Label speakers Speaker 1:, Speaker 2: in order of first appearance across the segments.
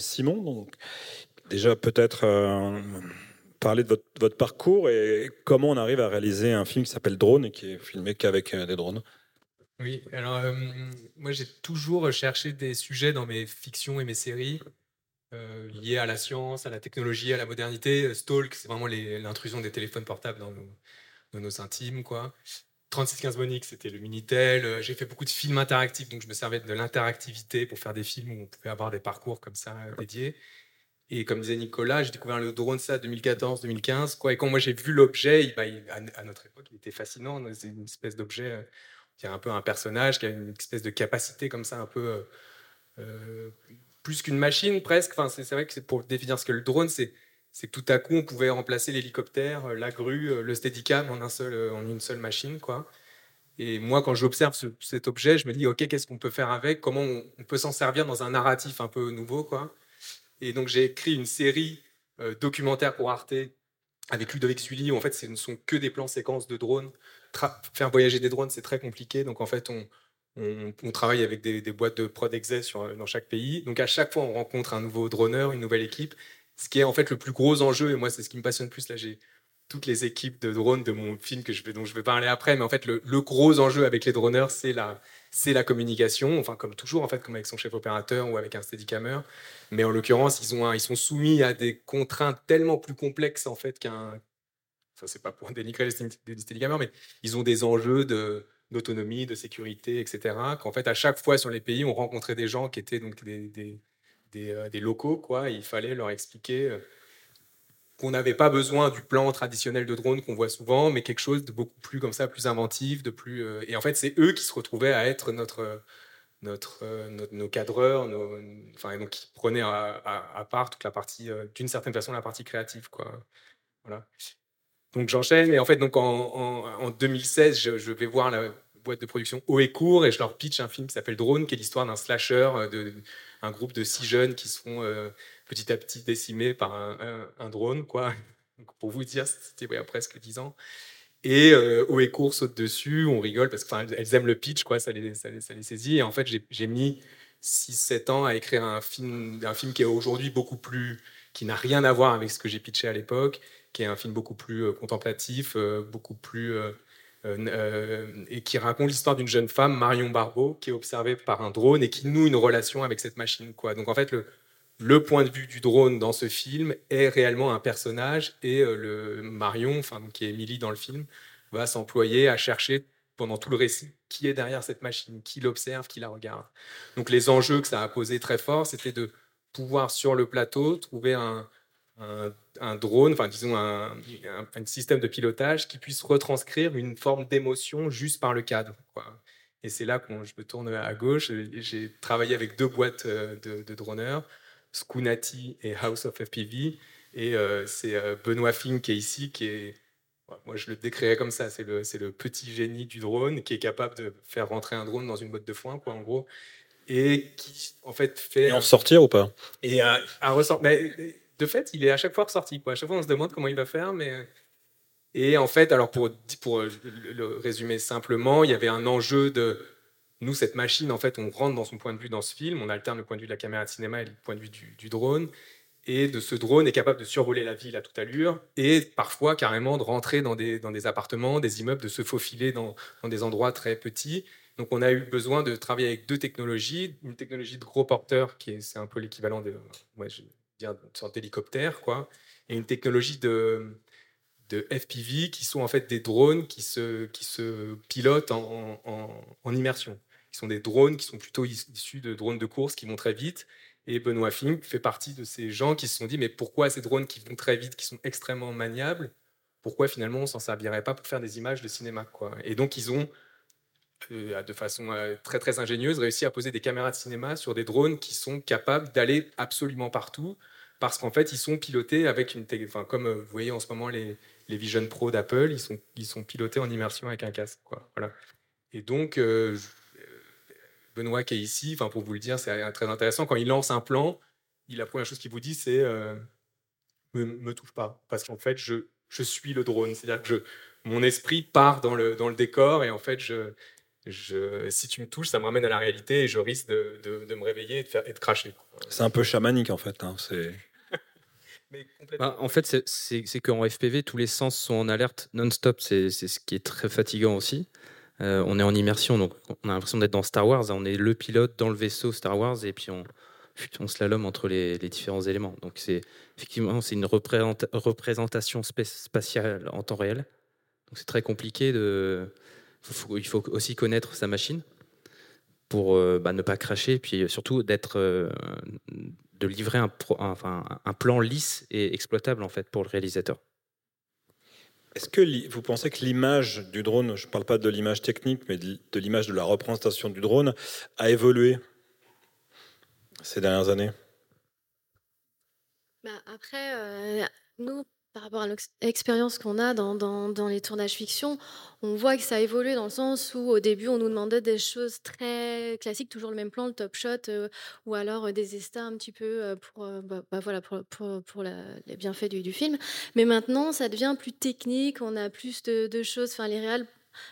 Speaker 1: Simon. Donc, déjà, peut-être parler de votre, parcours et comment on arrive à réaliser un film qui s'appelle Drone et qui est filmé qu'avec des drones.
Speaker 2: Oui, alors moi j'ai toujours cherché des sujets dans mes fictions et mes séries euh, liés à la science, à la technologie, à la modernité. Stalk, c'est vraiment l'intrusion des téléphones portables dans nos, dans nos intimes, quoi. 3615 Monique, c'était le Minitel. Euh, j'ai fait beaucoup de films interactifs, donc je me servais de l'interactivité pour faire des films où on pouvait avoir des parcours comme ça euh, dédiés. Et comme disait Nicolas, j'ai découvert le drone ça 2014-2015. Quoi. Et quand moi j'ai vu l'objet, bah, à, notre époque, il était fascinant. C'est une espèce d'objet qui a un peu un personnage, qui a une espèce de capacité comme ça, un peu plus qu'une machine presque. Enfin, c'est vrai que c'est pour définir ce que le drone, c'est c'est que tout à coup, on pouvait remplacer l'hélicoptère, euh, la grue, euh, le steadicam en, un seul, euh, en une seule machine. quoi. Et moi, quand j'observe cet objet, je me dis, OK, qu'est-ce qu'on peut faire avec? Comment on, peut s'en servir dans un narratif un peu nouveau quoi? Et donc, j'ai écrit une série documentaire pour Arte avec Ludovic Sully, où en fait, ce ne sont que des plans séquences de drones. faire voyager des drones, c'est très compliqué. Donc, en fait, on, travaille avec des, boîtes de prod exe sur, dans chaque pays. Donc à chaque fois, on rencontre un nouveau droneur, une nouvelle équipe. Ce qui est en fait le plus gros enjeu, et moi, c'est ce qui me passionne plus. Là, j'ai toutes les équipes de drones de mon film que je vais, dont je vais parler après. Mais en fait, le, gros enjeu avec les droneurs, c'est la, c'est la communication. Enfin, comme toujours, en fait, comme avec son chef opérateur ou avec un steadicammer. Mais en l'occurrence, ils, ont ils sont soumis à des contraintes tellement plus complexes en fait qu'un. Enfin, c'est pas pour dénigrer les steadicamers, mais ils ont des enjeux de d'autonomie, de sécurité, etc. Qu'en fait, à chaque fois sur les pays, on rencontrait des gens qui étaient donc des, des, euh, locaux, quoi. il fallait leur expliquer euh, qu'on n'avait pas besoin du plan traditionnel de drone qu'on voit souvent, mais quelque chose de beaucoup plus comme ça, plus inventif, de plus. Euh, et en fait, c'est eux qui se retrouvaient à être notre notre, nos cadreurs, nos, enfin, donc qui prenaient à, part toute la partie, d'une certaine façon, la partie créative, quoi. Voilà. Donc j'enchaîne et en fait donc en, 2016 je, vais voir la boîte de production Haut et Court et je leur pitch un film qui s'appelle Drone qui est l'histoire d'un slasher de un groupe de six jeunes qui se font euh, petit à petit décimés par un, drone quoi. pour vous dire c'était ouais, presque dix ans. Et euh, Haut Court saute dessus, on rigole parce qu'elles aiment le pitch quoi, ça les, ça les, saisit et en fait j'ai mis 6-7 ans à écrire un film, un film qui est aujourd'hui beaucoup plus qui n'a rien à voir avec ce que j'ai pitché à l'époque qui est un film beaucoup plus euh, contemplatif, euh, beaucoup plus et qui raconte l'histoire d'une jeune femme, Marion Barbeau, qui est observée par un drone et qui noue une relation avec cette machine. Quoi. Donc en fait, le, le point de vue du drone dans ce film est réellement un personnage et le Marion, enfin, qui est Emily dans le film, va s'employer à chercher pendant tout le récit qui est derrière cette machine, qui l'observe, qui la regarde. Donc les enjeux que ça a posé très fort, c'était de pouvoir sur le plateau trouver un, un, drone, enfin disons un, un, système de pilotage qui puisse retranscrire une forme d'émotion juste par le cadre. Quoi. Et c'est là que je me tourne à gauche. J'ai travaillé avec deux boîtes euh, de, de droneurs, Schoonati et House of FPV. Et euh, c'est euh, Benoît Fink qui est ici, qui est, moi je le décrirais comme ça, c'est le, le petit génie du drone qui est capable de faire rentrer un drone dans une botte de foin, quoi, en gros et qui en fait fait
Speaker 1: et en sortir ou pas?
Speaker 2: Et à, à mais de fait, il est à chaque fois ressorti. Quoi. À chaque fois, on se demande comment il va faire. Mais... Et en fait, alors pour, pour le résumer simplement, il y avait un enjeu de. Nous, cette machine, en fait, on rentre dans son point de vue dans ce film, on alterne le point de vue de la caméra de cinéma et le point de vue du, drone. Et de ce drone est capable de survoler la ville à toute allure et parfois carrément de rentrer dans des, dans des appartements, des immeubles, de se faufiler dans, dans des endroits très petits. Donc on a eu besoin de travailler avec deux technologies. Une technologie de gros porteur, qui est, un peu l'équivalent de une sorte d'hélicoptère, quoi, et une technologie de, de FPV qui sont en fait des drones qui se, qui se pilotent en, en, immersion. Qui sont des drones qui sont plutôt issus de drones de course qui vont très vite. Et Benoît Fink fait partie de ces gens qui se sont dit mais pourquoi ces drones qui vont très vite, qui sont extrêmement maniables, pourquoi finalement on s'en servirait pas pour faire des images de cinéma quoi Et donc ils ont de façon euh, très très ingénieuse, réussi à poser des caméras de cinéma sur des drones qui sont capables d'aller absolument partout, parce qu'en fait, ils sont pilotés avec une... Enfin, comme euh, vous voyez en ce moment les, les Vision Pro d'Apple, ils sont, ils sont pilotés en immersion avec un casque. Quoi. Voilà. Et donc, Benoît qui est ici, enfin, pour vous le dire, c'est très intéressant, quand il lance un plan, la première chose qu'il vous dit, c'est me, me touche pas, parce qu'en fait, je, je suis le drone. C'est-à-dire que mon esprit part dans le, dans le décor et en fait, je, je, si tu me touches, ça me ramène à la réalité et je risque de, de, me réveiller et de, faire, et de cracher.
Speaker 1: C'est un peu chamanique en fait. Hein,
Speaker 3: bah, en fait, c'est qu'en FPV, tous les sens sont en alerte non-stop. C'est ce qui est très fatigant aussi. Euh, on est en immersion, donc on a l'impression d'être dans Star Wars. On est le pilote dans le vaisseau Star Wars et puis on, on slalom entre les, les différents éléments. Donc c'est effectivement c'est une représentation spatiale en temps réel. Donc c'est très compliqué de il faut aussi connaître sa machine pour euh, bah, ne pas cracher, et puis surtout d'être, euh, de livrer un, enfin, un plan lisse et exploitable en fait pour le réalisateur.
Speaker 1: Est-ce que vous pensez que l'image du drone, je ne parle pas de l'image technique, mais de l'image de la représentation du drone, a évolué ces dernières années?
Speaker 4: Bah Après, euh, nous, par rapport à l'expérience qu'on a dans, les tournages fiction, on voit que ça a évolué dans le sens où au début on nous demandait des choses très classiques, toujours le même plan, le top shot, euh, ou alors euh, des estats un petit peu euh, pour, bah, bah, voilà, pour, les bienfaits du, film. Mais maintenant ça devient plus technique, on a plus de, de choses, enfin les réals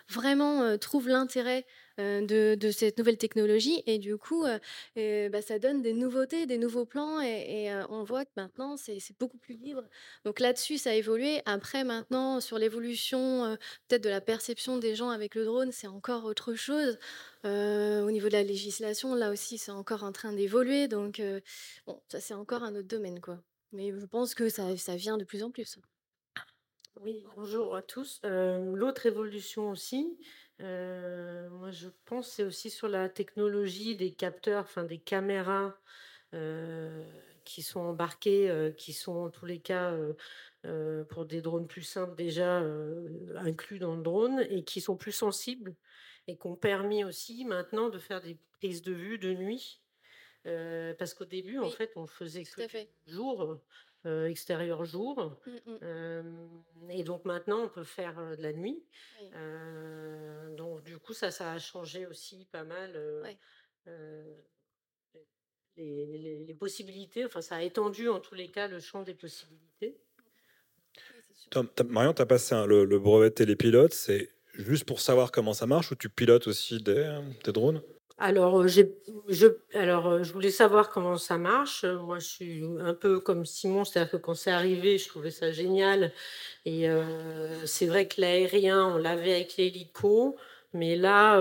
Speaker 4: vraiment trouvent l'intérêt euh, de, cette nouvelle technologie. Et du coup, euh, bah, ça donne des nouveautés, des nouveaux plans. Et, euh, on voit que maintenant, c'est beaucoup plus libre. Donc là-dessus, ça a évolué. Après, maintenant, sur l'évolution peut-être de la perception des gens avec le drone, c'est encore autre chose. au niveau de la législation, là aussi, c'est encore en train d'évoluer. Donc, bon, ça, c'est encore un autre domaine, quoi. Mais je pense que ça, ça vient de plus en plus.
Speaker 5: Oui, bonjour à tous. L'autre évolution aussi, euh, moi, je pense c'est aussi sur la technologie des capteurs, enfin des caméras euh, qui sont embarquées, euh, qui sont en tous les cas pour des drones plus simples déjà inclus dans le drone et qui sont plus sensibles et qui ont permis aussi maintenant de faire des prises de vue de nuit. Parce qu'au début, en fait, on faisait que jour, euh, extérieur jour. Mmh. Euh, et donc maintenant, on peut faire de la nuit. donc du coup, ça, ça a changé aussi pas mal. Les, possibilités, enfin ça a étendu en tous les cas le champ des possibilités.
Speaker 1: Marion, tu as passé le, brevet de télépilote, c'est juste pour savoir comment ça marche ou tu pilotes aussi des drones?
Speaker 5: Alors, euh, je, alors, euh, je voulais savoir comment ça marche. Moi, je suis un peu comme Simon, c'est-à-dire que quand c'est arrivé, je trouvais ça génial. Et euh, c'est vrai que l'aérien, on l'avait avec l'hélico, mais là,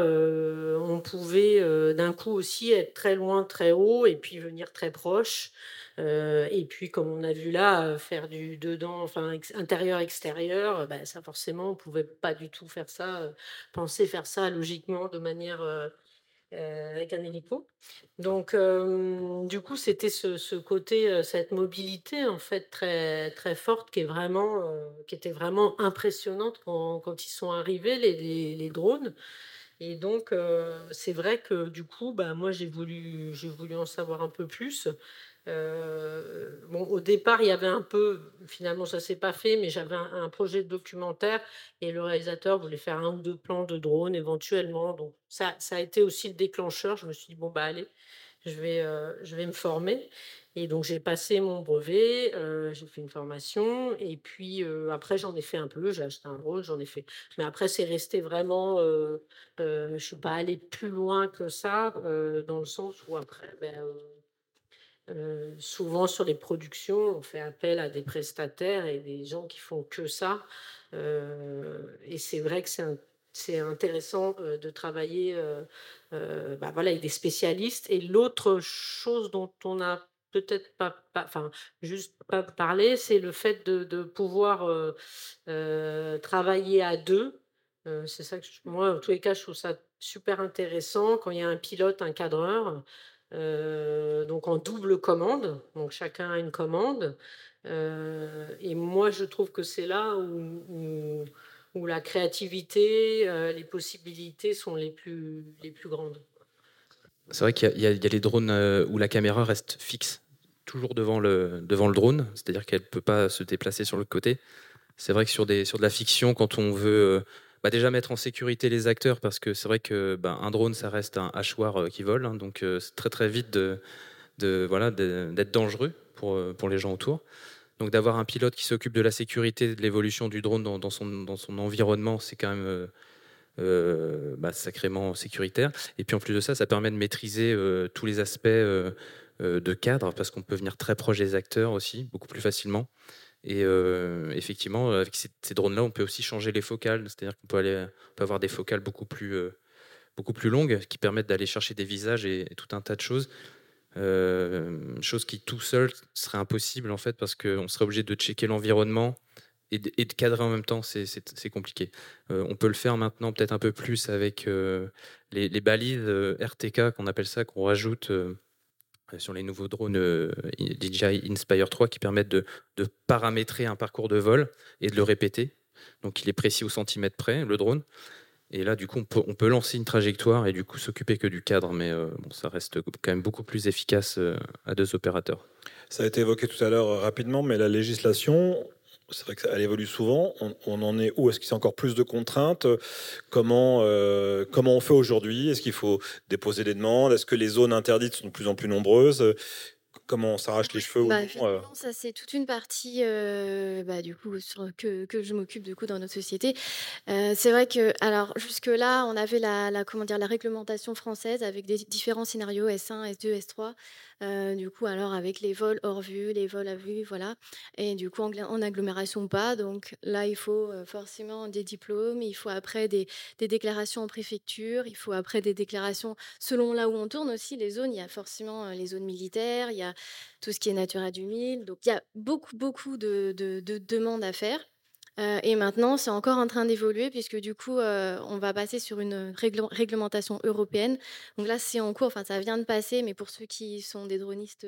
Speaker 5: on pouvait d'un coup aussi être très loin, très haut, et puis venir très proche. et puis, comme on a vu là, faire du dedans, enfin intérieur-extérieur, bah, ça forcément, on pouvait pas du tout faire ça, penser faire ça logiquement de manière euh, avec un hélico. Donc, euh, du coup, c'était ce, côté, euh, cette mobilité en fait très très forte qui est vraiment, qui était vraiment impressionnante quand, quand ils sont arrivés les, les, drones. Et donc, c'est vrai que du coup, bah, moi, j'ai voulu, j'ai voulu en savoir un peu plus. Euh, au départ, il y avait un peu, finalement, ça s'est pas fait, mais j'avais un, projet de documentaire et le réalisateur voulait faire un ou deux plans de drone éventuellement. Donc, ça, ça a été aussi le déclencheur. Je me suis dit, bon, bah, allez, je vais, euh, je vais me former. Et donc, j'ai passé mon brevet, euh, j'ai fait une formation, et puis après, j'en ai fait un peu, j'ai acheté un drone, j'en ai fait. Mais après, c'est resté vraiment, je ne suis pas allée plus loin que ça, dans le sens où après, ben, euh, souvent sur les productions, on fait appel à des prestataires et des gens qui font que ça. Euh, et c'est vrai que c'est intéressant euh, de travailler bah voilà, avec des spécialistes. Et l'autre chose dont on n'a peut-être pas, enfin, juste pas parlé, c'est le fait de, pouvoir travailler à deux. c'est ça que moi, en tous les cas, je trouve ça super intéressant quand il y a un pilote, un cadreur. Euh, donc en double commande, donc chacun a une commande. Euh, et moi, je trouve que c'est là où, la créativité, euh, les possibilités sont les plus, les plus grandes.
Speaker 3: C'est vrai qu'il y, y, a les drones où la caméra reste fixe, toujours devant le, devant le drone, c'est-à-dire qu'elle ne peut pas se déplacer sur le côté. C'est vrai que sur, des, sur de la fiction, quand on veut bah, déjà mettre en sécurité les acteurs parce que c'est vrai que bah, un drone ça reste un hachoir euh, qui vole, hein, donc euh, c'est très très vite de voilà d'être dangereux pour, euh, pour les gens autour. Donc d'avoir un pilote qui s'occupe de la sécurité, de l'évolution du drone dans, son, dans son environnement, c'est quand même bah, sacrément sécuritaire. Et puis en plus de ça, ça permet de maîtriser tous les aspects de cadre, parce qu'on peut venir très proche des acteurs aussi, beaucoup plus facilement. Et effectivement, avec ces, drones-là, on peut aussi changer les focales, c'est-à-dire qu'on peut, avoir des focales beaucoup plus, beaucoup plus longues qui permettent d'aller chercher des visages et, tout un tas de choses. chose qui tout seul serait impossible en fait parce qu'on serait obligé de checker l'environnement et, de, cadrer en même temps, c'est compliqué. on peut le faire maintenant peut-être un peu plus avec les, balises RTK qu'on appelle ça, qu'on rajoute euh, sur les nouveaux drones euh, DJI Inspire 3 qui permettent de, paramétrer un parcours de vol et de le répéter. Donc il est précis au centimètre près, le drone. Et là, du coup, on peut, lancer une trajectoire et du coup s'occuper que du cadre, mais euh, ça reste quand même beaucoup plus efficace à deux opérateurs.
Speaker 1: Ça a été évoqué tout à l'heure rapidement, mais la législation, c'est vrai qu'elle évolue souvent. On, en est où? Est-ce qu'il y a encore plus de contraintes? Comment, euh, comment on fait aujourd'hui? Est-ce qu'il faut déposer des demandes? Est-ce que les zones interdites sont de plus en plus nombreuses? Comment on s'arrache les cheveux
Speaker 4: bah, euh? Ça, c'est toute une partie euh, bah, du coup, que, que, je m'occupe du coup dans notre société. c'est vrai que, alors, jusque-là, on avait la, la, comment dire, la réglementation française avec des différents scénarios S1, S2, S3 du coup, alors avec les vols hors vue, les vols à vue, voilà. Et du coup, en, agglomération pas. Donc là, il faut forcément des diplômes, il faut après des, déclarations en préfecture, il faut après des déclarations selon là où on tourne aussi, les zones. Il y a forcément les zones militaires, il y a tout ce qui est Natura 2000. Donc il y a beaucoup, beaucoup de demandes à faire et maintenant, c'est encore en train d'évoluer puisque du coup, on va passer sur une réglementation européenne. Donc là, c'est en cours, enfin ça vient de passer, mais pour ceux qui sont des dronistes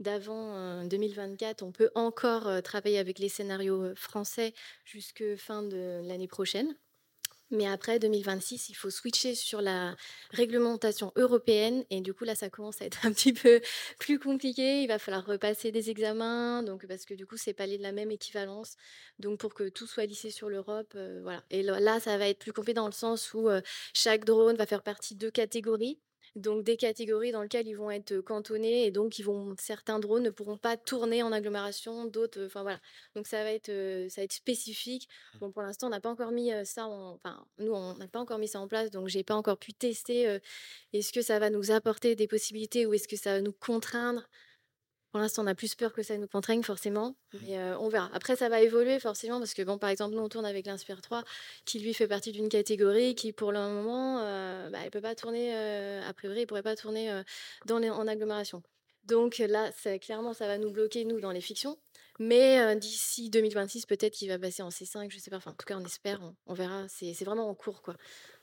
Speaker 4: d'avant 2024, on peut encore travailler avec les scénarios français jusque fin de l'année prochaine. Mais après 2026, il faut switcher sur la réglementation européenne. Et du coup, là, ça commence à être un petit peu plus compliqué. Il va falloir repasser des examens. Donc, parce que du coup, c'est pas de la même équivalence. Donc, pour que tout soit lissé sur l'Europe, euh, voilà. Et là, ça va être plus compliqué dans le sens où euh, chaque drone va faire partie de catégories donc des catégories dans lesquelles ils vont être cantonnés et donc ils vont certains drones ne pourront pas tourner en agglomération, d'autres, enfin voilà. Donc ça va être ça va être spécifique. Mmh. Bon pour l'instant on n'a pas encore mis ça, en, enfin nous on n'a pas encore mis ça en place, donc j'ai pas encore pu tester. est-ce que ça va nous apporter des possibilités ou est-ce que ça va nous contraindre pour l'instant, on a plus peur que ça nous contraigne, forcément. Mmh. Mais on verra. Après, ça va évoluer, forcément, parce que, bon, par exemple, nous, on tourne avec l'Inspire 3, qui, lui, fait partie d'une catégorie qui, pour le moment, bah, elle ne peut pas tourner, a priori, il ne pourrait pas tourner dans les, en agglomération. Donc là, clairement, ça va nous bloquer, nous, dans les fictions. Mais d'ici 2026, peut-être qu'il va passer en C5, je ne sais pas. Enfin, en tout cas, on espère, on, verra. C'est vraiment en cours, quoi.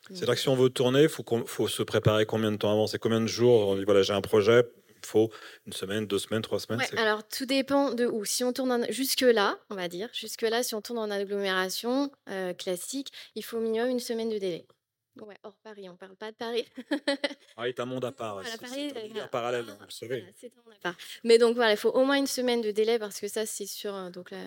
Speaker 1: C'est-à-dire que si on veut tourner, il faut, faut, se préparer combien de temps avant? C'est combien de jours? On dit, voilà, j'ai un projet, faut une semaine, deux semaines, trois semaines
Speaker 4: Alors, tout dépend de où. Si on tourne jusque-là, on va dire, jusque-là, si on tourne en agglomération euh, classique, il faut au minimum une semaine de délai. Ouais, hors Paris, on parle pas de Paris.
Speaker 1: ah, est un monde à part. c'est un parallèle, vous le savez.
Speaker 4: Mais donc voilà, il faut au moins une semaine de délai parce que ça, c'est sur. Euh, donc là,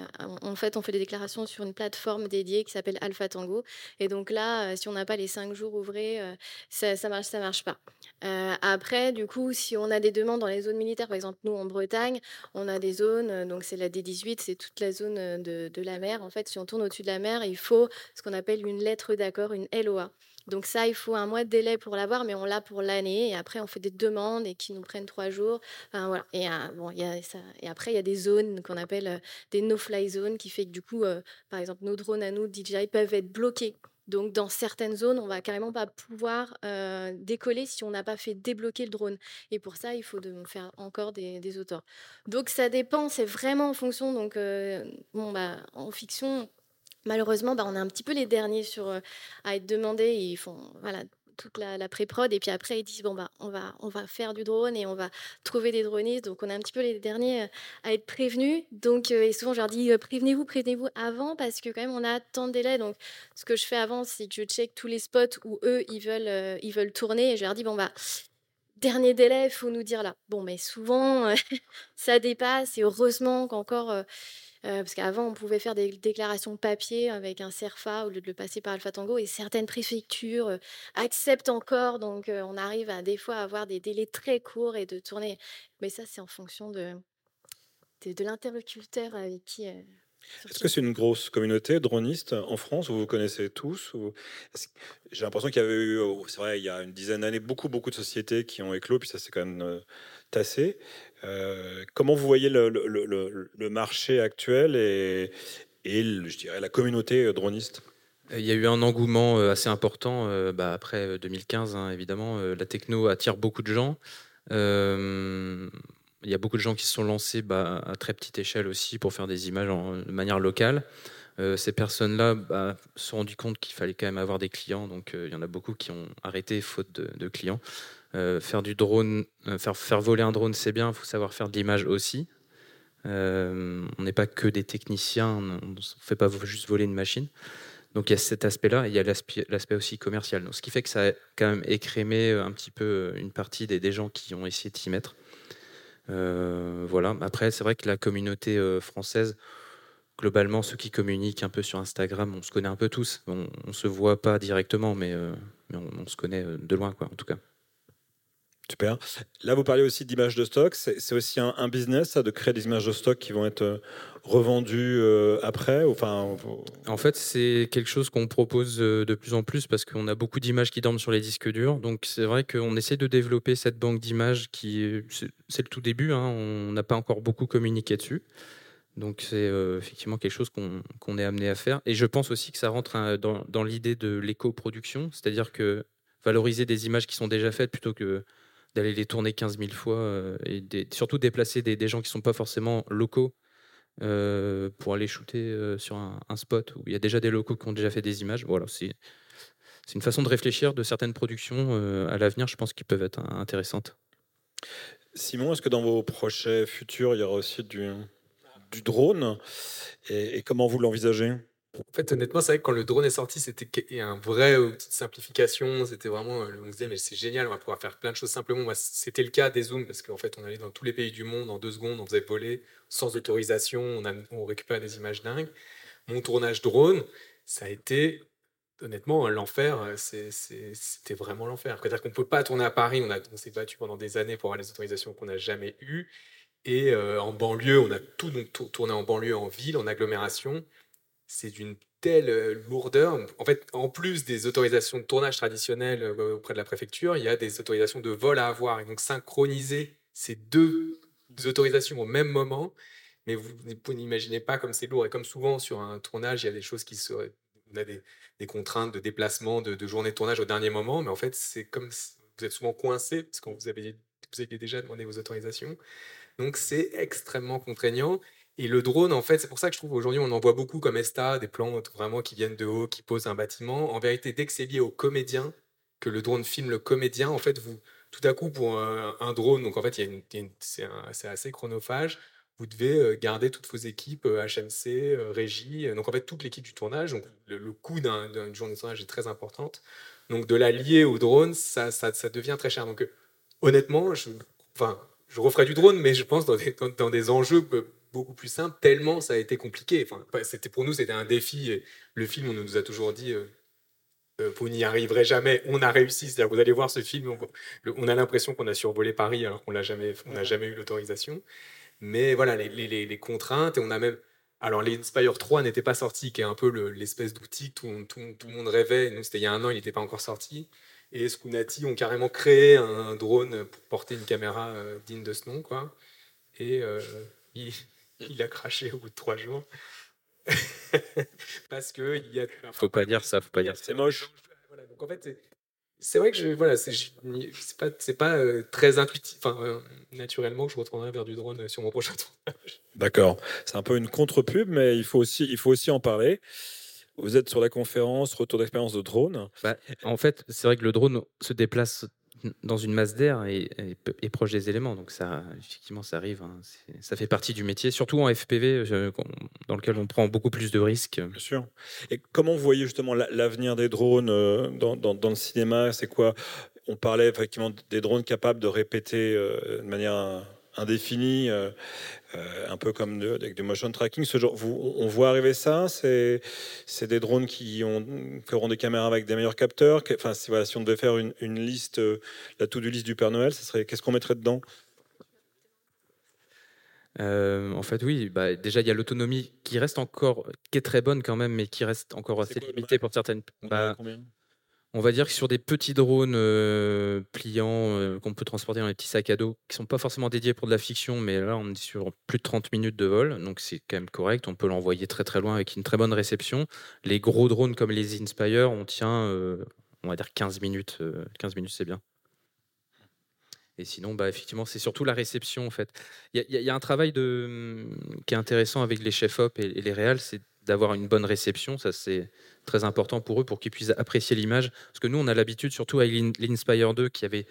Speaker 4: en fait, on fait des déclarations sur une plateforme dédiée qui s'appelle Alpha Tango. Et donc là, euh, si on n'a pas les cinq jours ouvrés, euh, ça, ça marche, ça marche pas. après, du coup, si on a des demandes dans les zones militaires, par exemple, nous en Bretagne, on a des zones, donc c'est la D18, c'est toute la zone de, de la mer. En fait, si on tourne au-dessus de la mer, il faut ce qu'on appelle une lettre d'accord, une LOA. Donc ça, il faut un mois de délai pour l'avoir, mais on l'a pour l'année. Et après, on fait des demandes et qui nous prennent trois jours. Enfin, voilà. Et, euh, y a ça. et après, il y a des zones qu'on appelle euh, des no-fly zones, qui fait que du coup, euh, par exemple, nos drones à nous, DJI, peuvent être bloqués. Donc dans certaines zones, on va carrément pas pouvoir décoller si on n'a pas fait débloquer le drone. Et pour ça, il faut de faire encore des, des auteurs. Donc ça dépend, c'est vraiment en fonction. Donc bon, bah, en fiction, malheureusement, bah, on est un petit peu les derniers sur, à être demandés. Ils font voilà, toute la, pré-prod. Et puis après ils disent bon bah on va on va faire du drone et on va trouver des dronistes. Donc on est un petit peu les derniers à être prévenus. Donc et souvent je leur dis prévenez-vous prévenez-vous avant parce que quand même on a tant de délais. Donc ce que je fais avant c'est que je check tous les spots où eux ils veulent ils veulent tourner. Et je leur dis bon bah dernier délai, il faut nous dire là. Bon, mais souvent, ça dépasse. Et heureusement qu'encore, euh, parce qu'avant, on pouvait faire des déclarations papier avec un CERFA au lieu de le passer par Alpha Tango. Et certaines préfectures euh, acceptent encore. Donc, euh, on arrive à des fois à avoir des délais très courts et de tourner. Mais ça, c'est en fonction de, de, l'interlocuteur avec qui
Speaker 1: Est-ce que c'est une grosse communauté droniste en France? Où vous connaissez tous ou... J'ai l'impression qu'il y avait eu, oh, c'est vrai, il y a une dizaine d'années, beaucoup, beaucoup de sociétés qui ont éclos, puis ça s'est quand même euh, tassé. Euh, comment vous voyez le, marché actuel et, je dirais, la communauté euh, droniste?
Speaker 3: Il y a eu un engouement assez important bah, après 2015, hein, évidemment. La techno attire beaucoup de gens. Il y a beaucoup de gens qui se sont lancés bah, à très petite échelle aussi pour faire des images en, de manière locale. Euh, ces personnes-là bah, se sont rendues compte qu'il fallait quand même avoir des clients, donc euh, il y en a beaucoup qui ont arrêté faute de, clients. Euh, faire du drone, faire, faire voler un drone, c'est bien, il faut savoir faire de l'image aussi. on n'est pas que des techniciens, on ne fait pas juste voler une machine. Donc il y a cet aspect-là, il y a l'aspect aussi commercial. Donc, ce qui fait que ça a quand même écrémé un petit peu une partie des, gens qui ont essayé de s'y mettre. Euh, voilà. Après, c'est vrai que la communauté euh, française, globalement, ceux qui communiquent un peu sur Instagram, on se connaît un peu tous. On, ne se voit pas directement, mais, euh, on, se connaît de loin, quoi, en tout cas.
Speaker 1: Super. Là, vous parlez aussi d'images de stock. C'est aussi un, business, ça, de créer des images de stock qui vont être euh, revendues euh, après enfin,
Speaker 3: En fait, c'est quelque chose qu'on propose euh, de plus en plus parce qu'on a beaucoup d'images qui dorment sur les disques durs. Donc, c'est vrai qu'on essaie de développer cette banque d'images qui. C'est le tout début. Hein. On n'a pas encore beaucoup communiqué dessus. Donc, c'est effectivement quelque chose qu'on est amené à faire. Et je pense aussi que ça rentre hein, dans, dans l'idée de l'éco-production, c'est-à-dire que valoriser des images qui sont déjà faites plutôt que d'aller les tourner 15 000 fois euh, et surtout déplacer des, gens qui ne sont pas forcément locaux euh, pour aller shooter euh, sur un, spot où il y a déjà des locaux qui ont déjà fait des images. Voilà, c'est une façon de réfléchir de certaines productions à l'avenir, je pense, qui peuvent être intéressantes.
Speaker 1: Simon, est-ce que dans vos projets futurs, il y aura aussi du, du drone? Et comment vous l'envisagez?
Speaker 2: En fait, honnêtement, c'est vrai que quand le drone est sorti, c'était un vrai de simplification. C'était vraiment, euh, on se disait, mais c'est génial, on va pouvoir faire plein de choses simplement. c'était le cas des zooms parce qu'en fait, on allait dans tous les pays du monde en deux secondes, on faisait voler sans autorisation, on, a, récupérait des images dingues. Mon tournage drone, ça a été honnêtement, l'enfer, euh, c'était vraiment l'enfer. C'est-à-dire qu'on ne peut pas tourner à Paris, on, s'est battu pendant des années pour avoir les autorisations qu'on n'a jamais eues. Et euh, en banlieue, on a tout tourné en banlieue, en ville, en agglomération c'est d'une telle euh, lourdeur. En fait, en plus des autorisations de tournage traditionnelles euh, auprès de la préfecture, il y a des autorisations de vol à avoir. Et donc, synchroniser ces deux autorisations au même moment, mais vous, n'imaginez pas comme c'est lourd. Et comme souvent sur un tournage, il y a des choses qui seraient. On a des, contraintes de déplacement, de, journée de tournage au dernier moment, mais en fait, c'est comme vous êtes souvent coincé parce que vous vous avez déjà demandé vos autorisations. Donc, c'est extrêmement contraignant. Et le drone, en fait, c'est pour ça que je trouve aujourd'hui, on en voit beaucoup comme ESTA, des plans vraiment qui viennent de haut, qui posent un bâtiment. En vérité, dès que c'est lié au comédien, que le drone filme le comédien, en fait, vous, tout à coup, pour un, drone, donc en fait, c'est assez chronophage, vous devez euh, garder toutes vos équipes, HMC, euh, euh, régie, donc en fait, toute l'équipe du tournage. Donc le, coût d'une journée de tournage est très importante. Donc de la lier au drone, ça, ça, devient très cher. Donc honnêtement, je, enfin, je referai du drone, mais je pense dans des, dans des enjeux beaucoup plus simple, tellement ça a été compliqué. Enfin, c'était pour nous, c'était un défi. Le film, on nous a toujours dit, euh, euh, vous n'y arriverez jamais. On a réussi. C'est-à-dire, vous allez voir ce film, on, a l'impression qu'on a survolé Paris alors qu'on l'a jamais, on n'a jamais eu l'autorisation. Mais voilà, les, les, les, contraintes et on a même. Alors, l'Inspire 3 n'était pas sorti, qui est un peu l'espèce d'outil que tout, tout, le monde rêvait. Nous, c'était il y a un an, il n'était pas encore sorti. Et Skunati ont carrément créé un drone pour porter une caméra euh, digne de ce nom, quoi. Et il, il a craché au bout de trois jours. Parce que il y a.
Speaker 3: Faut pas dire ça, faut pas dire.
Speaker 1: C'est moche.
Speaker 2: Voilà, donc en fait, c'est vrai que je, voilà, c'est pas, c'est pas euh, très intuitif, enfin, euh, naturellement que je retournerai vers du drone euh, sur mon prochain tournage.
Speaker 1: D'accord. C'est un peu une contre-pub, mais il faut aussi, il faut aussi en parler. Vous êtes sur la conférence Retour d'expérience de drone.
Speaker 3: Bah, en fait, c'est vrai que le drone se déplace dans une masse d'air et, proche des éléments. Donc ça, effectivement, ça arrive. Hein. Ça fait partie du métier, surtout en FPV, dans lequel on prend beaucoup plus de risques.
Speaker 1: Bien sûr. Et comment vous voyez justement l'avenir des drones euh, dans, dans, le cinéma? C'est quoi? On parlait effectivement des drones capables de répéter euh, de manière indéfinie euh, euh, un peu comme avec du motion tracking. Ce genre, vous, on voit arriver ça. C'est des drones qui, ont, qui auront des caméras avec des meilleurs capteurs. Enfin, si, voilà, si on devait faire une, une liste, euh, la tout du liste du Père Noël, ça serait qu'est-ce qu'on mettrait dedans?
Speaker 3: Euh, en fait, oui. Bah, déjà, il y a l'autonomie qui reste encore, qui est très bonne quand même, mais qui reste encore assez limitée pour certaines. Bah, on va dire que sur des petits drones euh, pliants euh, qu'on peut transporter dans les petits sacs à dos, qui sont pas forcément dédiés pour de la fiction, mais là on est sur plus de 30 minutes de vol, donc c'est quand même correct. On peut l'envoyer très très loin avec une très bonne réception. Les gros drones comme les Inspire, on tient, euh, on va dire 15 minutes. 15 minutes, c'est bien. Et sinon, bah, effectivement, c'est surtout la réception en fait. Il y, a un travail hum, qui est intéressant avec les chefs-op et, et les réals, c'est d'avoir une bonne réception. Ça, c'est très important pour eux, pour qu'ils puissent apprécier l'image. Parce que nous, on a l'habitude, surtout avec l'Inspire 2, qui avait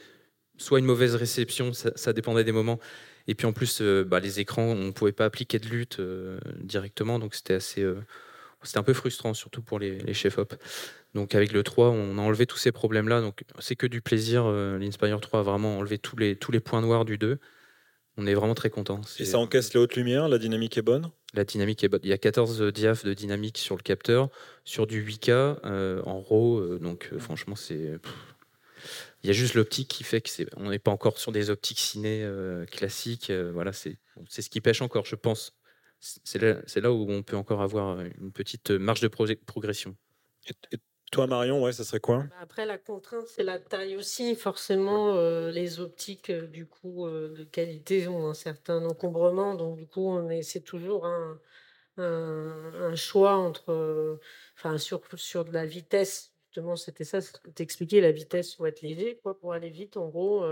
Speaker 3: soit une mauvaise réception, ça, dépendait des moments. Et puis en plus, euh, bah, les écrans, on ne pouvait pas appliquer de lutte euh, directement, donc c'était assez, euh, c'était un peu frustrant, surtout pour les, les chefs-op. Donc avec le 3, on a enlevé tous ces problèmes-là, donc c'est que du plaisir. L'Inspire 3 a vraiment enlevé tous les, tous les points noirs du 2. On est vraiment très content.
Speaker 1: Et ça encaisse les hautes lumières, la dynamique est bonne?
Speaker 3: La dynamique est bonne. Il y a 14 diaph de dynamique sur le capteur, sur du 8K euh, en RAW. Euh, donc euh, franchement, c'est. Il y a juste l'optique qui fait que c'est. On n'est pas encore sur des optiques ciné classiques. voilà, c'est c'est ce qui pêche encore, je pense. C'est là, là, où on peut encore avoir une petite marge de progression.
Speaker 1: Toi, Marion, ouais, ça serait quoi?
Speaker 5: Bah, Après, la contrainte, c'est la taille aussi. Forcément, euh, les optiques, euh, du coup, euh, de qualité ont un certain encombrement. Donc, du coup, c'est toujours un, choix entre, enfin, sur, sur de la vitesse. Justement, c'était ça, t'expliquais, la vitesse faut être léger, quoi, pour aller vite, en gros.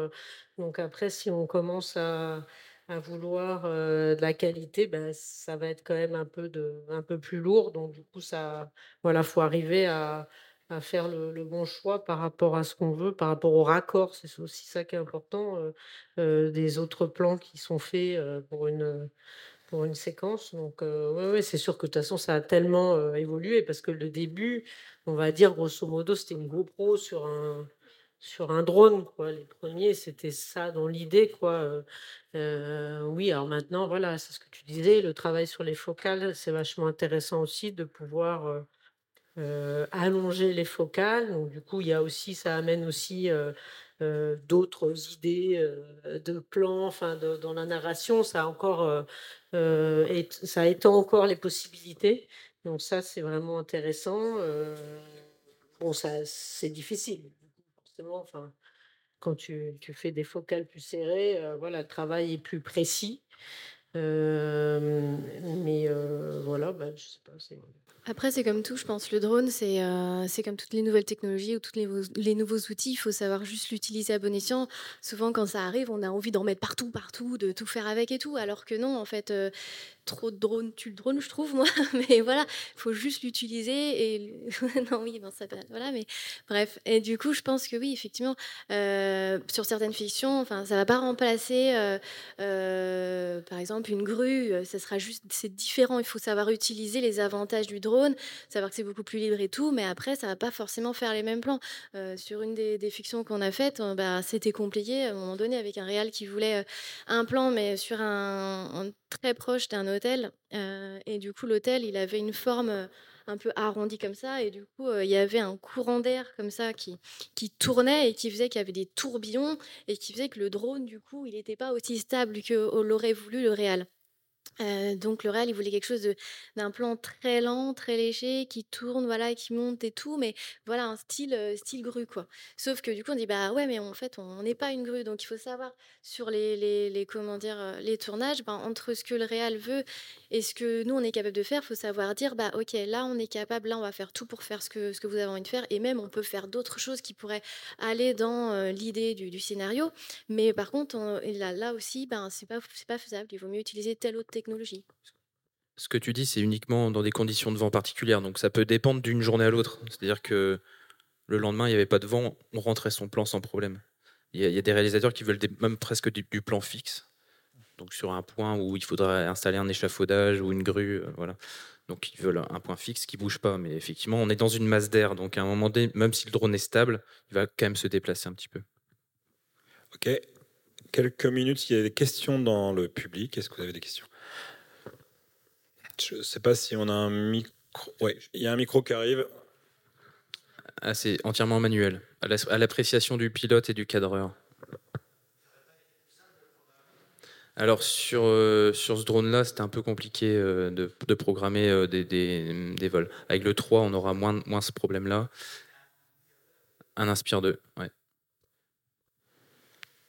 Speaker 5: donc, après, si on commence à, à vouloir de la qualité, ben, ça va être quand même un peu, de, un peu plus lourd. Donc, du coup, ça, voilà, faut arriver à à faire le, bon choix par rapport à ce qu'on veut, par rapport au raccord. C'est aussi ça qui est important, euh, euh, des autres plans qui sont faits euh, pour, une, pour une séquence. Donc, ouais, ouais, c'est sûr que de toute façon, ça a tellement évolué parce que le début, on va dire grosso modo, c'était une GoPro sur un, sur un drone. Quoi. Les premiers, c'était ça dans l'idée. quoi. oui, alors maintenant, voilà, c'est ce que tu disais, le travail sur les focales, c'est vachement intéressant aussi de pouvoir euh, allonger les focales. Donc, du coup, il y a aussi, ça amène aussi euh, euh, d'autres idées de plans. Enfin, dans la narration, ça encore, et, ça étend encore les possibilités. Donc ça, c'est vraiment intéressant. bon, ça, c'est difficile, forcément. Enfin, quand tu, fais des focales plus serrées, voilà, le travail est plus précis. mais voilà, bah, je sais pas.
Speaker 4: Après, c'est comme tout, je pense. Le drone, c'est euh, comme toutes les nouvelles technologies ou tous les, les nouveaux outils. Il faut savoir juste l'utiliser à bon escient. Souvent, quand ça arrive, on a envie d'en mettre partout, partout, de tout faire avec et tout. Alors que non, en fait, euh, trop de drones tu le drone, je trouve, moi. Mais voilà, il faut juste l'utiliser. Et non, oui, bon, ça Voilà, mais bref. Et du coup, je pense que oui, effectivement, euh, sur certaines fictions, enfin, ça va pas remplacer, par exemple, une grue. Ça sera juste, c'est différent. Il faut savoir utiliser les avantages du drone savoir que c'est beaucoup plus libre et tout, mais après, ça va pas forcément faire les mêmes plans. Euh, sur une des, fictions qu'on a faites, euh, bah, c'était compliqué à un moment donné avec un réal qui voulait euh, un plan, mais sur un, très proche d'un hôtel. et du coup, l'hôtel, il avait une forme un peu arrondie comme ça, et du coup, il y avait un courant d'air comme ça qui, qui tournait et qui faisait qu'il y avait des tourbillons et qui faisait que le drone, du coup, il n'était pas aussi stable que l'aurait voulu le réal. Euh, donc le réel, il voulait quelque chose d'un plan très lent, très léger, qui tourne, voilà, qui monte et tout, mais voilà un style euh, style grue quoi. Sauf que du coup on dit bah ouais mais en fait on n'est pas une grue, donc il faut savoir sur les, les, les comment dire euh, les tournages, ben, entre ce que le réel veut et ce que nous on est capable de faire, faut savoir dire bah ok là on est capable, là on va faire tout pour faire ce que ce que vous avez envie de faire et même on peut faire d'autres choses qui pourraient aller dans l'idée du, scénario, mais par contre là là aussi ben c'est pas pas faisable, il vaut mieux utiliser telle autre technique
Speaker 3: ce que tu dis, c'est uniquement dans des conditions de vent particulières. Donc ça peut dépendre d'une journée à l'autre. C'est-à-dire que le lendemain, il n'y avait pas de vent, on rentrait son plan sans problème. Il y, a, des réalisateurs qui veulent même presque du, plan fixe. Donc sur un point où il faudrait installer un échafaudage ou une grue, euh, voilà. Donc ils veulent un point fixe qui bouge pas. Mais effectivement, on est dans une masse d'air. Donc à un moment donné, même si le drone est stable, il va quand même se déplacer un petit peu.
Speaker 1: Ok. Quelques minutes, il y a des questions dans le public. Est-ce que vous avez des questions? Je ne sais pas si on a un micro. Oui, il y a un micro qui arrive.
Speaker 3: Ah, c'est entièrement manuel, à l'appréciation du pilote et du cadreur. Alors sur, euh, sur ce drone-là, c'était un peu compliqué euh, de, de programmer euh, des, des- des vols. Avec le 3, on aura moins, moins ce problème-là. Un Inspire 2, ouais.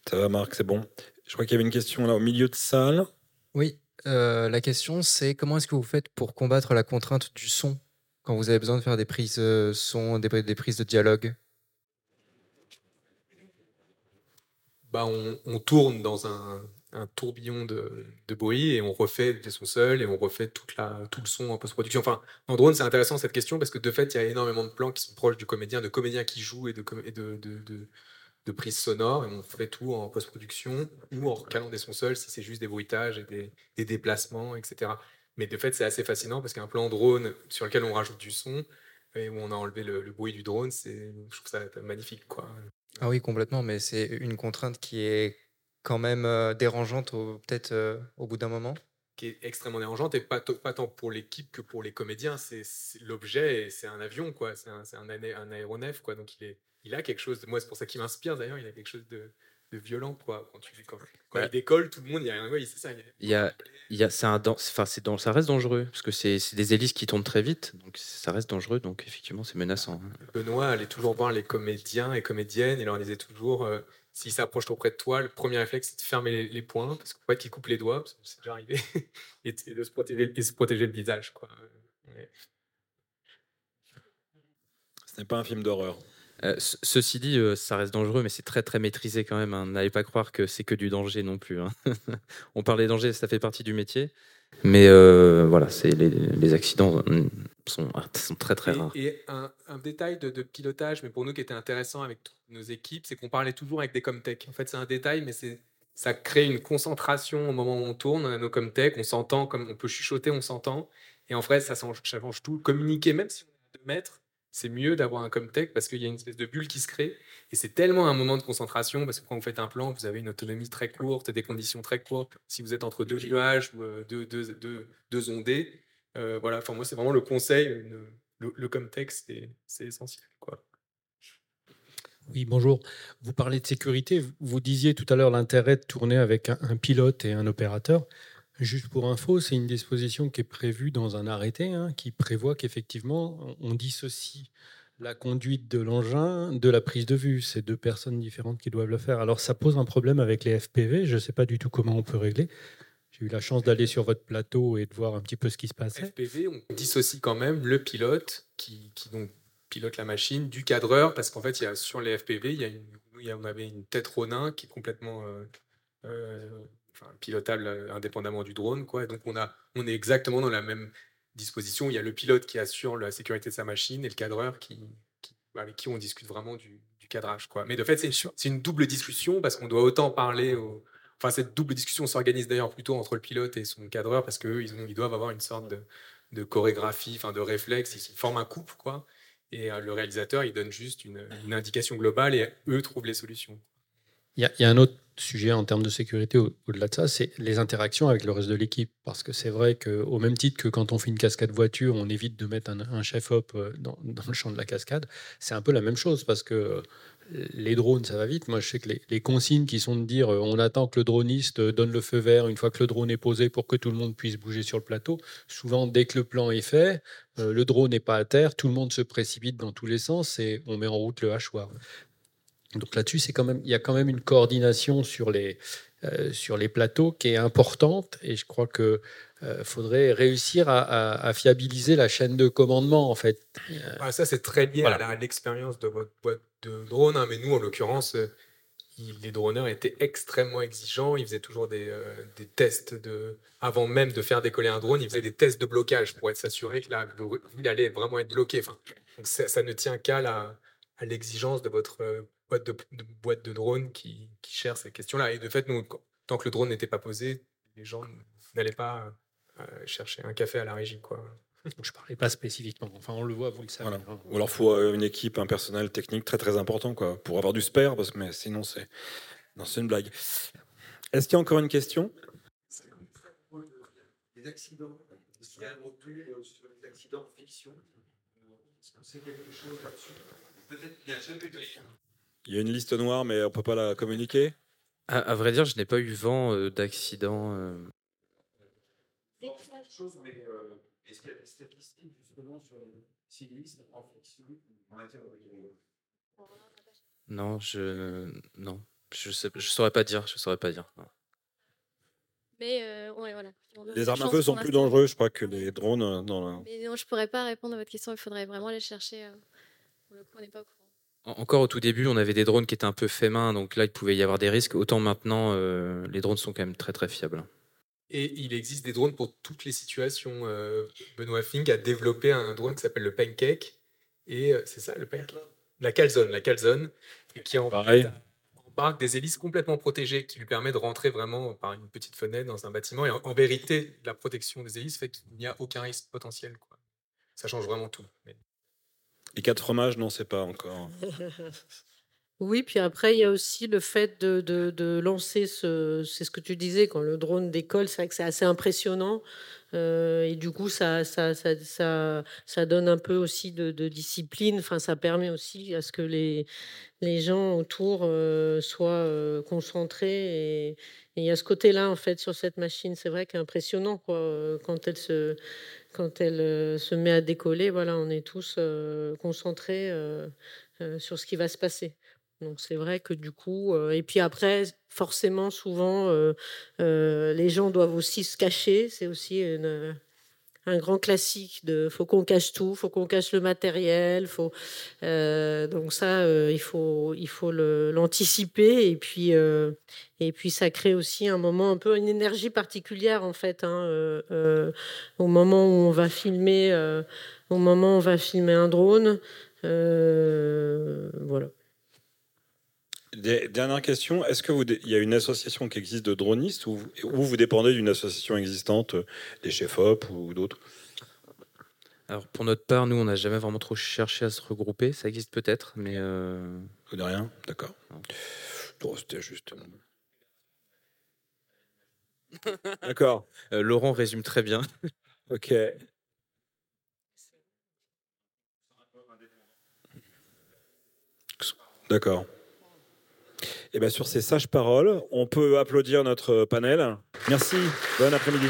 Speaker 1: Ça va, Marc, c'est bon. Je crois qu'il y avait une question là au milieu de salle.
Speaker 6: Oui, euh, la question c'est comment est-ce que vous faites pour combattre la contrainte du son quand vous avez besoin de faire des prises euh, son, des, prises de dialogue?
Speaker 2: Bah, on, tourne dans un, tourbillon de, de bruit et on refait des sons seuls et on refait tout le son en post-production. Enfin, en drone, c'est intéressant cette question parce que de fait, il y a énormément de plans qui sont proches du comédien, de comédiens qui jouent et de, de- prises sonores. Et on fait tout en post-production ou en recalant des sons seuls si c'est juste des bruitages et des, des déplacements, etc. Mais de fait, c'est assez fascinant parce qu'un plan drone sur lequel on rajoute du son et où on a enlevé le, le bruit du drone, c'est, je trouve ça magnifique. Quoi.
Speaker 6: Ah oui, complètement, mais c'est une contrainte qui est quand même euh, dérangeante peut-être euh, au bout d'un moment.
Speaker 2: qui est extrêmement dérangeante et pas, tant pour l'équipe que pour les comédiens. C'est l'objet, et c'est un avion, quoi. C'est un, un aéronef, quoi. Donc il, est, il a quelque chose. De, moi, c'est pour ça qu'il m'inspire d'ailleurs. Il a quelque chose de, de violent, quoi. Quand, tu, quand, quand
Speaker 3: Ouais.
Speaker 2: il décolle, tout le monde, il y a un. Ouais, c'est ça. il y a-
Speaker 3: Il y a, il y a, c'est un, enfin, c'est dan- ça reste dangereux parce que c'est c'est des hélices qui tournent très vite, donc ça reste dangereux. Donc effectivement, c'est menaçant. hein.
Speaker 2: Benoît allait toujours voir les comédiens et comédiennes et leur disait toujours euh, s'ils s'approchent trop près de toi, le premier réflexe c'est de fermer les, les poings parce qu'en fait ils coupent les doigts, parce que c'est déjà arrivé, et, et de se protéger, et se protéger le visage. Quoi. Ouais.
Speaker 1: Ce n'est pas un film d'horreur.
Speaker 3: Euh, ce- ceci dit, euh, ça reste dangereux, mais c'est très très maîtrisé quand même. hein. N'allez pas croire que c'est que du danger non plus. hein. On parle des dangers, ça fait partie du métier, mais euh, voilà, c'est les, les accidents sont, sont très très rares.
Speaker 2: Et, et un, un détail de, de pilotage, mais pour nous qui était intéressant avec toutes nos équipes, c'est qu'on parlait toujours avec des comtech. En fait, c'est un détail, mais c'est ça crée une concentration au moment où on tourne. On a nos comtech, on s'entend, comme on peut chuchoter, on s'entend. Et en vrai, ça change, ça change tout. Communiquer, même si on est à deux mètres, c'est mieux d'avoir un comtech parce qu'il y a une espèce de bulle qui se crée. Et c'est tellement un moment de concentration parce que quand vous faites un plan, vous avez une autonomie très courte, des conditions très courtes. Si vous êtes entre deux nuages ou euh, deux, deux, deux, deux ondées, euh, voilà, enfin moi c'est vraiment le conseil, le, le comtech c'est essentiel.
Speaker 7: Oui, bonjour. Vous parlez de sécurité. Vous- disiez tout à l'heure l'intérêt de tourner avec un pilote et un opérateur. Juste pour info, c'est une disposition qui est prévue dans un arrêté hein, qui prévoit qu'effectivement, on dissocie la conduite de l'engin de la prise de vue. C'est deux personnes différentes qui doivent le faire. Alors, ça pose un problème avec les FPV. Je ne sais pas du tout comment on peut régler. J'ai eu la chance d'aller sur votre plateau et de voir un petit peu ce qui se passait.
Speaker 2: FPV, on dissocie quand même le pilote qui, donc pilote la machine du cadreur parce qu'en fait sur les FPV il on avait une tête Ronin qui est complètement euh, euh, enfin, pilotable euh, indépendamment du drone quoi. Et donc on a on est exactement dans la même disposition. Il y a le pilote qui assure la sécurité de sa machine et le cadreur qui, qui- avec qui on discute vraiment du, du cadrage quoi. Mais de fait c'est c'est une double discussion parce qu'on doit autant parler au Enfin, cette double discussion s'organise d'ailleurs plutôt entre le pilote et son cadreur parce qu'eux, ils, ont- ils doivent avoir une sorte de, de chorégraphie, enfin de réflexe, ils forment un couple, quoi. Et euh, le réalisateur, il donne juste une, une indication globale et eux trouvent les solutions.
Speaker 7: Il y, a, un autre sujet en termes de sécurité au- au-delà de ça, c'est les interactions avec le reste de l'équipe. Parce que c'est vrai qu'au même titre que quand on fait une cascade voiture, on évite de mettre un, chef-op euh, dans, le champ de la cascade, c'est un peu la même chose parce que euh, les drones, ça va vite. Moi, je sais que les, les consignes qui sont de dire euh, on attend que le droniste donne le feu vert une fois que le drone est posé pour que tout le monde puisse bouger sur le plateau. Souvent, dès que le plan est fait, le drone n'est pas à terre, tout le monde se précipite dans tous les sens et on met en route le hachoir. Donc là-dessus, c'est quand même, il y a quand même une coordination sur les, euh, sur les plateaux qui est importante et je crois que euh, faudrait réussir à, à- à fiabiliser la chaîne de commandement en fait. Euh,
Speaker 2: ça, c'est très lié
Speaker 7: Voilà.
Speaker 2: à l'expérience de votre boîte de drone. hein, mais nous, en l'occurrence, euh, les droneurs étaient extrêmement exigeants. Ils faisaient toujours des, euh, des tests de. Avant même de faire décoller un drone, ils faisaient des tests de blocage pour être s'assurer que la, il allait vraiment être bloqué. Enfin, donc ça, ça ne tient qu'à l'exigence de votre boîte de, de boîte de drone qui, qui cherche ces questions-là. Et de fait, nous, tant que le drone n'était pas posé, les gens n'allaient pas euh, chercher un café à la régie. Quoi.
Speaker 7: je parlais pas spécifiquement. Enfin, on le voit, vous le savez.
Speaker 1: Voilà.
Speaker 7: hein.
Speaker 1: Ou alors, faut euh, une équipe, un personnel technique très très important quoi, pour avoir du spare, parce que mais sinon c'est non, c'est une blague. Est-ce qu'il y a encore une question?
Speaker 8: Les accidents, est-ce qu'il y a un retour sur les accidents en fiction? Est-ce que c'est quelque chose là-dessus Peut-être qu'il n'y a jamais eu de
Speaker 1: Il y a une liste noire, mais on peut pas la communiquer.
Speaker 3: À, à vrai dire, je n'ai pas eu vent euh, d'accident. euh. Non, je non, je sais, je saurais pas dire, je saurais pas dire. non.
Speaker 4: Mais euh, ouais, voilà.
Speaker 1: Les armes à feu sont plus dangereux, je crois, que les drones. euh, Dans la...
Speaker 4: Mais non, je pourrais pas répondre à votre question. Il faudrait vraiment aller chercher. euh, Pour le coup, on n'est pas au courant.
Speaker 3: En- Encore au tout début, on avait des drones qui étaient un peu faits main, donc là, il pouvait y avoir des risques. Autant maintenant, euh, les drones sont quand même très très fiables.
Speaker 2: Et il existe des drones pour toutes les situations. Euh, Benoît Fink a développé un drone qui s'appelle le Pancake. Et euh, c'est ça, le Pancake? La calzone, la calzone. Et qui en
Speaker 1: Pareil.
Speaker 2: fait, embarque des hélices complètement protégées qui lui permet de rentrer vraiment par une petite fenêtre dans un bâtiment. Et en, en vérité, la protection des hélices fait qu'il n'y a aucun risque potentiel. Quoi. Ça change vraiment tout. Mais-
Speaker 1: Les quatre fromages, non, c'est pas encore.
Speaker 5: Oui, puis après, il y a aussi le fait de, de- lancer ce. C'est ce que tu disais, quand le drone décolle, c'est vrai que c'est assez impressionnant. Euh, et du coup, ça, ça, ça, ça, donne un peu aussi de, discipline. Enfin, ça permet aussi à ce que les, les gens autour euh, soient euh, concentrés. Et et il y a ce côté-là, en fait, sur cette machine. C'est vrai qu'impressionnant, quoi. Quand elle se, quand elle euh, se met à décoller, voilà, on est tous euh, concentrés euh, sur ce qui va se passer. Donc c'est vrai que du coup, et puis après, forcément, souvent, les gens doivent aussi se cacher. C'est aussi une- un grand classique de faut qu'on cache tout, faut qu'on cache le matériel, faut euh, donc ça, euh, il faut il faut l'anticiper et puis euh, et puis ça crée aussi un moment un peu une énergie particulière en fait hein, au moment où on va filmer au moment où on va filmer un drone. voilà.
Speaker 1: Des- Dernière question, est-ce que vous il y a une association qui existe de dronistes ou, ou vous dépendez d'une association existante, euh, les chefs-op ou d'autres?
Speaker 3: Alors pour notre part, nous, on n'a jamais vraiment trop cherché à se regrouper. Ça existe peut-être, mais euh,
Speaker 1: de rien? D'accord. Bon, C'était juste. D'accord.
Speaker 3: euh, Laurent résume très bien.
Speaker 1: Ok. D'accord. Et bien sur ces sages paroles, on peut applaudir notre panel. Merci. Bon après-midi.